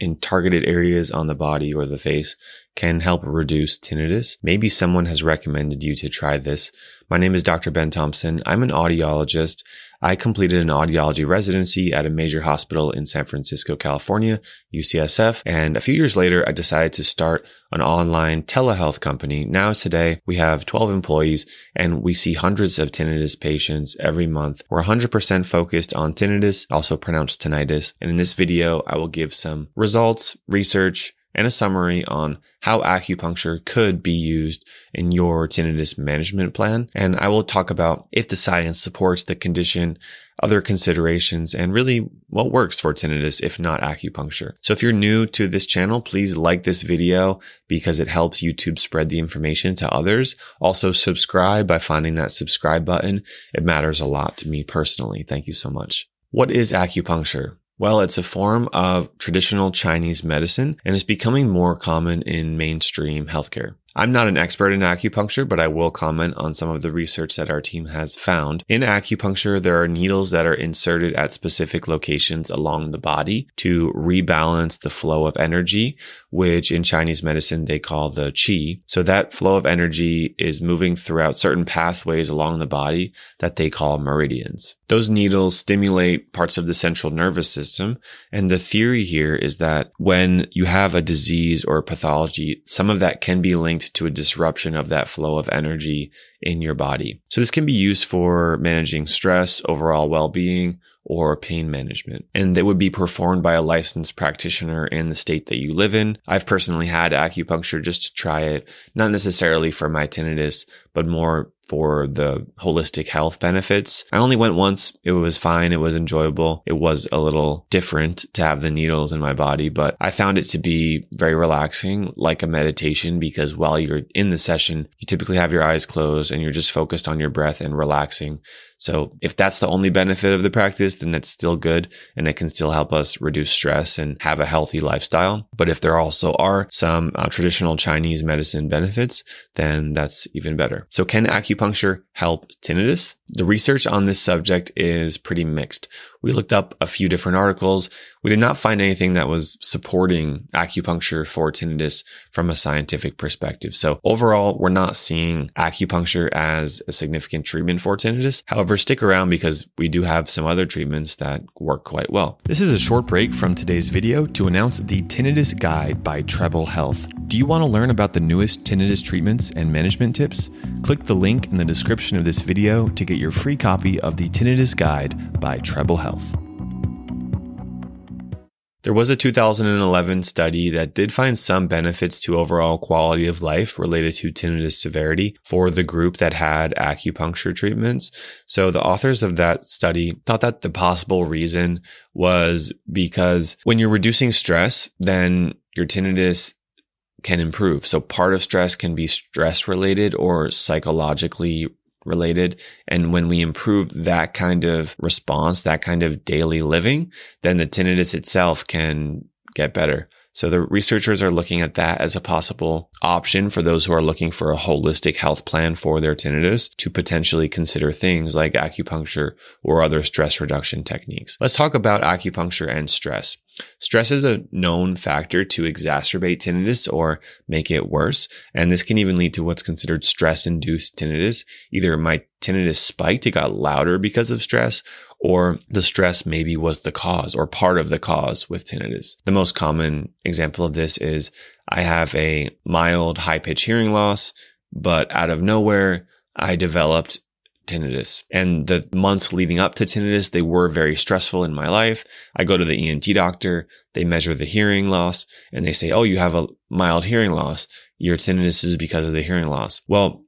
in targeted areas on the body or the face can help reduce tinnitus. Maybe someone has recommended you to try this. My name is Dr. Ben Thompson. I'm an audiologist. I completed an audiology residency at a major hospital in San Francisco, California, UCSF. And a few years later, I decided to start an online telehealth company. Now today we have 12 employees and we see hundreds of tinnitus patients every month. We're 100% focused on tinnitus, also pronounced tinnitus. And in this video, I will give some results, research, and a summary on how acupuncture could be used in your tinnitus management plan. And I will talk about if the science supports the condition, other considerations, and really what works for tinnitus if not acupuncture. So if you're new to this channel, please like this video because it helps YouTube spread the information to others. Also subscribe by finding that subscribe button. It matters a lot to me personally. Thank you so much. What is acupuncture? Well, it's a form of traditional Chinese medicine and is becoming more common in mainstream healthcare. I'm not an expert in acupuncture, but I will comment on some of the research that our team has found. In acupuncture, there are needles that are inserted at specific locations along the body to rebalance the flow of energy, which in Chinese medicine they call the qi. So that flow of energy is moving throughout certain pathways along the body that they call meridians. Those needles stimulate parts of the central nervous system. And the theory here is that when you have a disease or a pathology, some of that can be linked to a disruption of that flow of energy in your body. So this can be used for managing stress, overall well-being, or pain management. And it would be performed by a licensed practitioner in the state that you live in. I've personally had acupuncture just to try it, not necessarily for my tinnitus, but more for the holistic health benefits. I only went once. It was fine. It was enjoyable. It was a little different to have the needles in my body, but I found it to be very relaxing, like a meditation, because while you're in the session, you typically have your eyes closed and you're just focused on your breath and relaxing. So if that's the only benefit of the practice, then it's still good and it can still help us reduce stress and have a healthy lifestyle. But if there also are some uh, traditional Chinese medicine benefits, then that's even better. So can acupuncture help tinnitus? The research on this subject is pretty mixed. We looked up a few different articles. We did not find anything that was supporting acupuncture for tinnitus from a scientific perspective. So overall, we're not seeing acupuncture as a significant treatment for tinnitus. However, stick around because we do have some other treatments that work quite well. This is a short break from today's video to announce the Tinnitus Guide by Treble Health. Do you want to learn about the newest tinnitus treatments and management tips? Click the link in the description of this video to get your free copy of the Tinnitus Guide by Treble Health. There was a 2011 study that did find some benefits to overall quality of life related to tinnitus severity for the group that had acupuncture treatments. So the authors of that study thought that the possible reason was because when you're reducing stress, then your tinnitus can improve. So part of stress can be stress related or psychologically related. And when we improve that kind of response, that kind of daily living, then the tinnitus itself can get better. So the researchers are looking at that as a possible option for those who are looking for a holistic health plan for their tinnitus to potentially consider things like acupuncture or other stress reduction techniques. Let's talk about acupuncture and stress. Stress is a known factor to exacerbate tinnitus or make it worse. And this can even lead to what's considered stress induced tinnitus. Either my tinnitus spiked, it got louder because of stress, or the stress maybe was the cause or part of the cause with tinnitus. The most common example of this is I have a mild high pitch hearing loss, but out of nowhere, I developed tinnitus. And the months leading up to tinnitus, they were very stressful in my life. I go to the ENT doctor, they measure the hearing loss and they say, Oh, you have a mild hearing loss. Your tinnitus is because of the hearing loss. Well,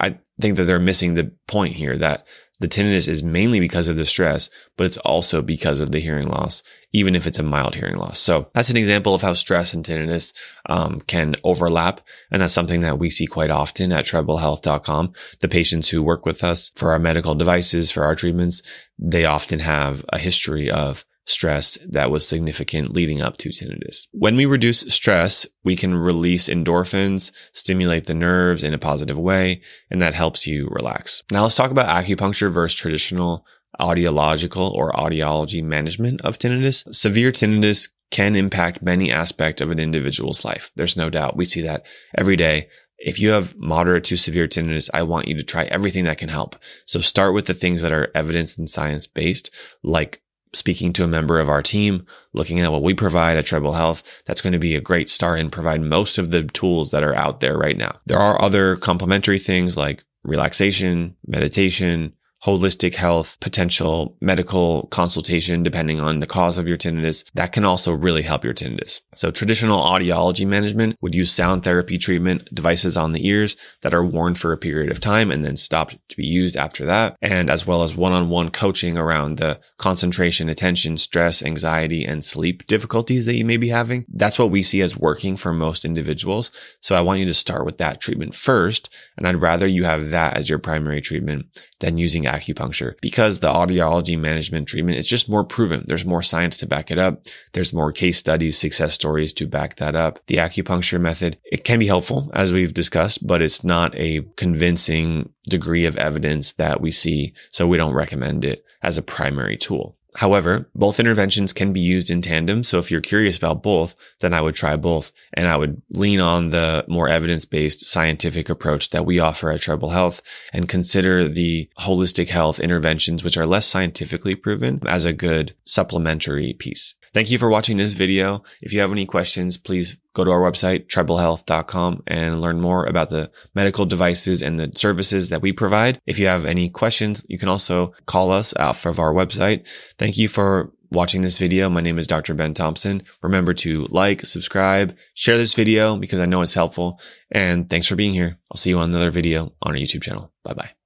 I think that they're missing the point here that the tinnitus is mainly because of the stress, but it's also because of the hearing loss. even if it's a mild hearing loss. So that's an example of how stress and tinnitus um, can overlap. And that's something that we see quite often at treblehealth.com. The patients who work with us for our medical devices, for our treatments, they often have a history of stress that was significant leading up to tinnitus. When we reduce stress, we can release endorphins, stimulate the nerves in a positive way, and that helps you relax. Now let's talk about acupuncture versus traditional audiological or audiology management of tinnitus. Severe tinnitus can impact many aspects of an individual's life. There's no doubt. We see that every day. If you have moderate to severe tinnitus, I want you to try everything that can help. So start with the things that are evidence and science based, like speaking to a member of our team, looking at what we provide at Treble Health, that's going to be a great start and provide most of the tools that are out there right now. There are other complementary things like relaxation, meditation, holistic health, potential medical consultation, depending on the cause of your tinnitus, that can also really help your tinnitus. So traditional audiology management would use sound therapy treatment devices on the ears that are worn for a period of time and then stopped to be used after that. And as well as one-on-one coaching around the concentration, attention, stress, anxiety, and sleep difficulties that you may be having. That's what we see as working for most individuals. So I want you to start with that treatment first. And I'd rather you have that as your primary treatment than using acupuncture because the audiology management treatment is just more proven. There's more science to back it up. There's more case studies, success stories to back that up. The acupuncture method, it can be helpful as we've discussed, but it's not a convincing degree of evidence that we see. So we don't recommend it as a primary tool. However, both interventions can be used in tandem. So if you're curious about both, then I would try both. And I would lean on the more evidence based scientific approach that we offer at Treble Health and consider the holistic health interventions, which are less scientifically proven as a good supplementary piece. Thank you for watching this video. If you have any questions, please go to our website, treblehealth.com, and learn more about the medical devices and the services that we provide. If you have any questions, you can also call us off of our website. Thank you for watching this video. My name is Dr. Ben Thompson. Remember to like, subscribe, share this video because I know it's helpful. And thanks for being here. I'll see you on another video on our YouTube channel. Bye bye.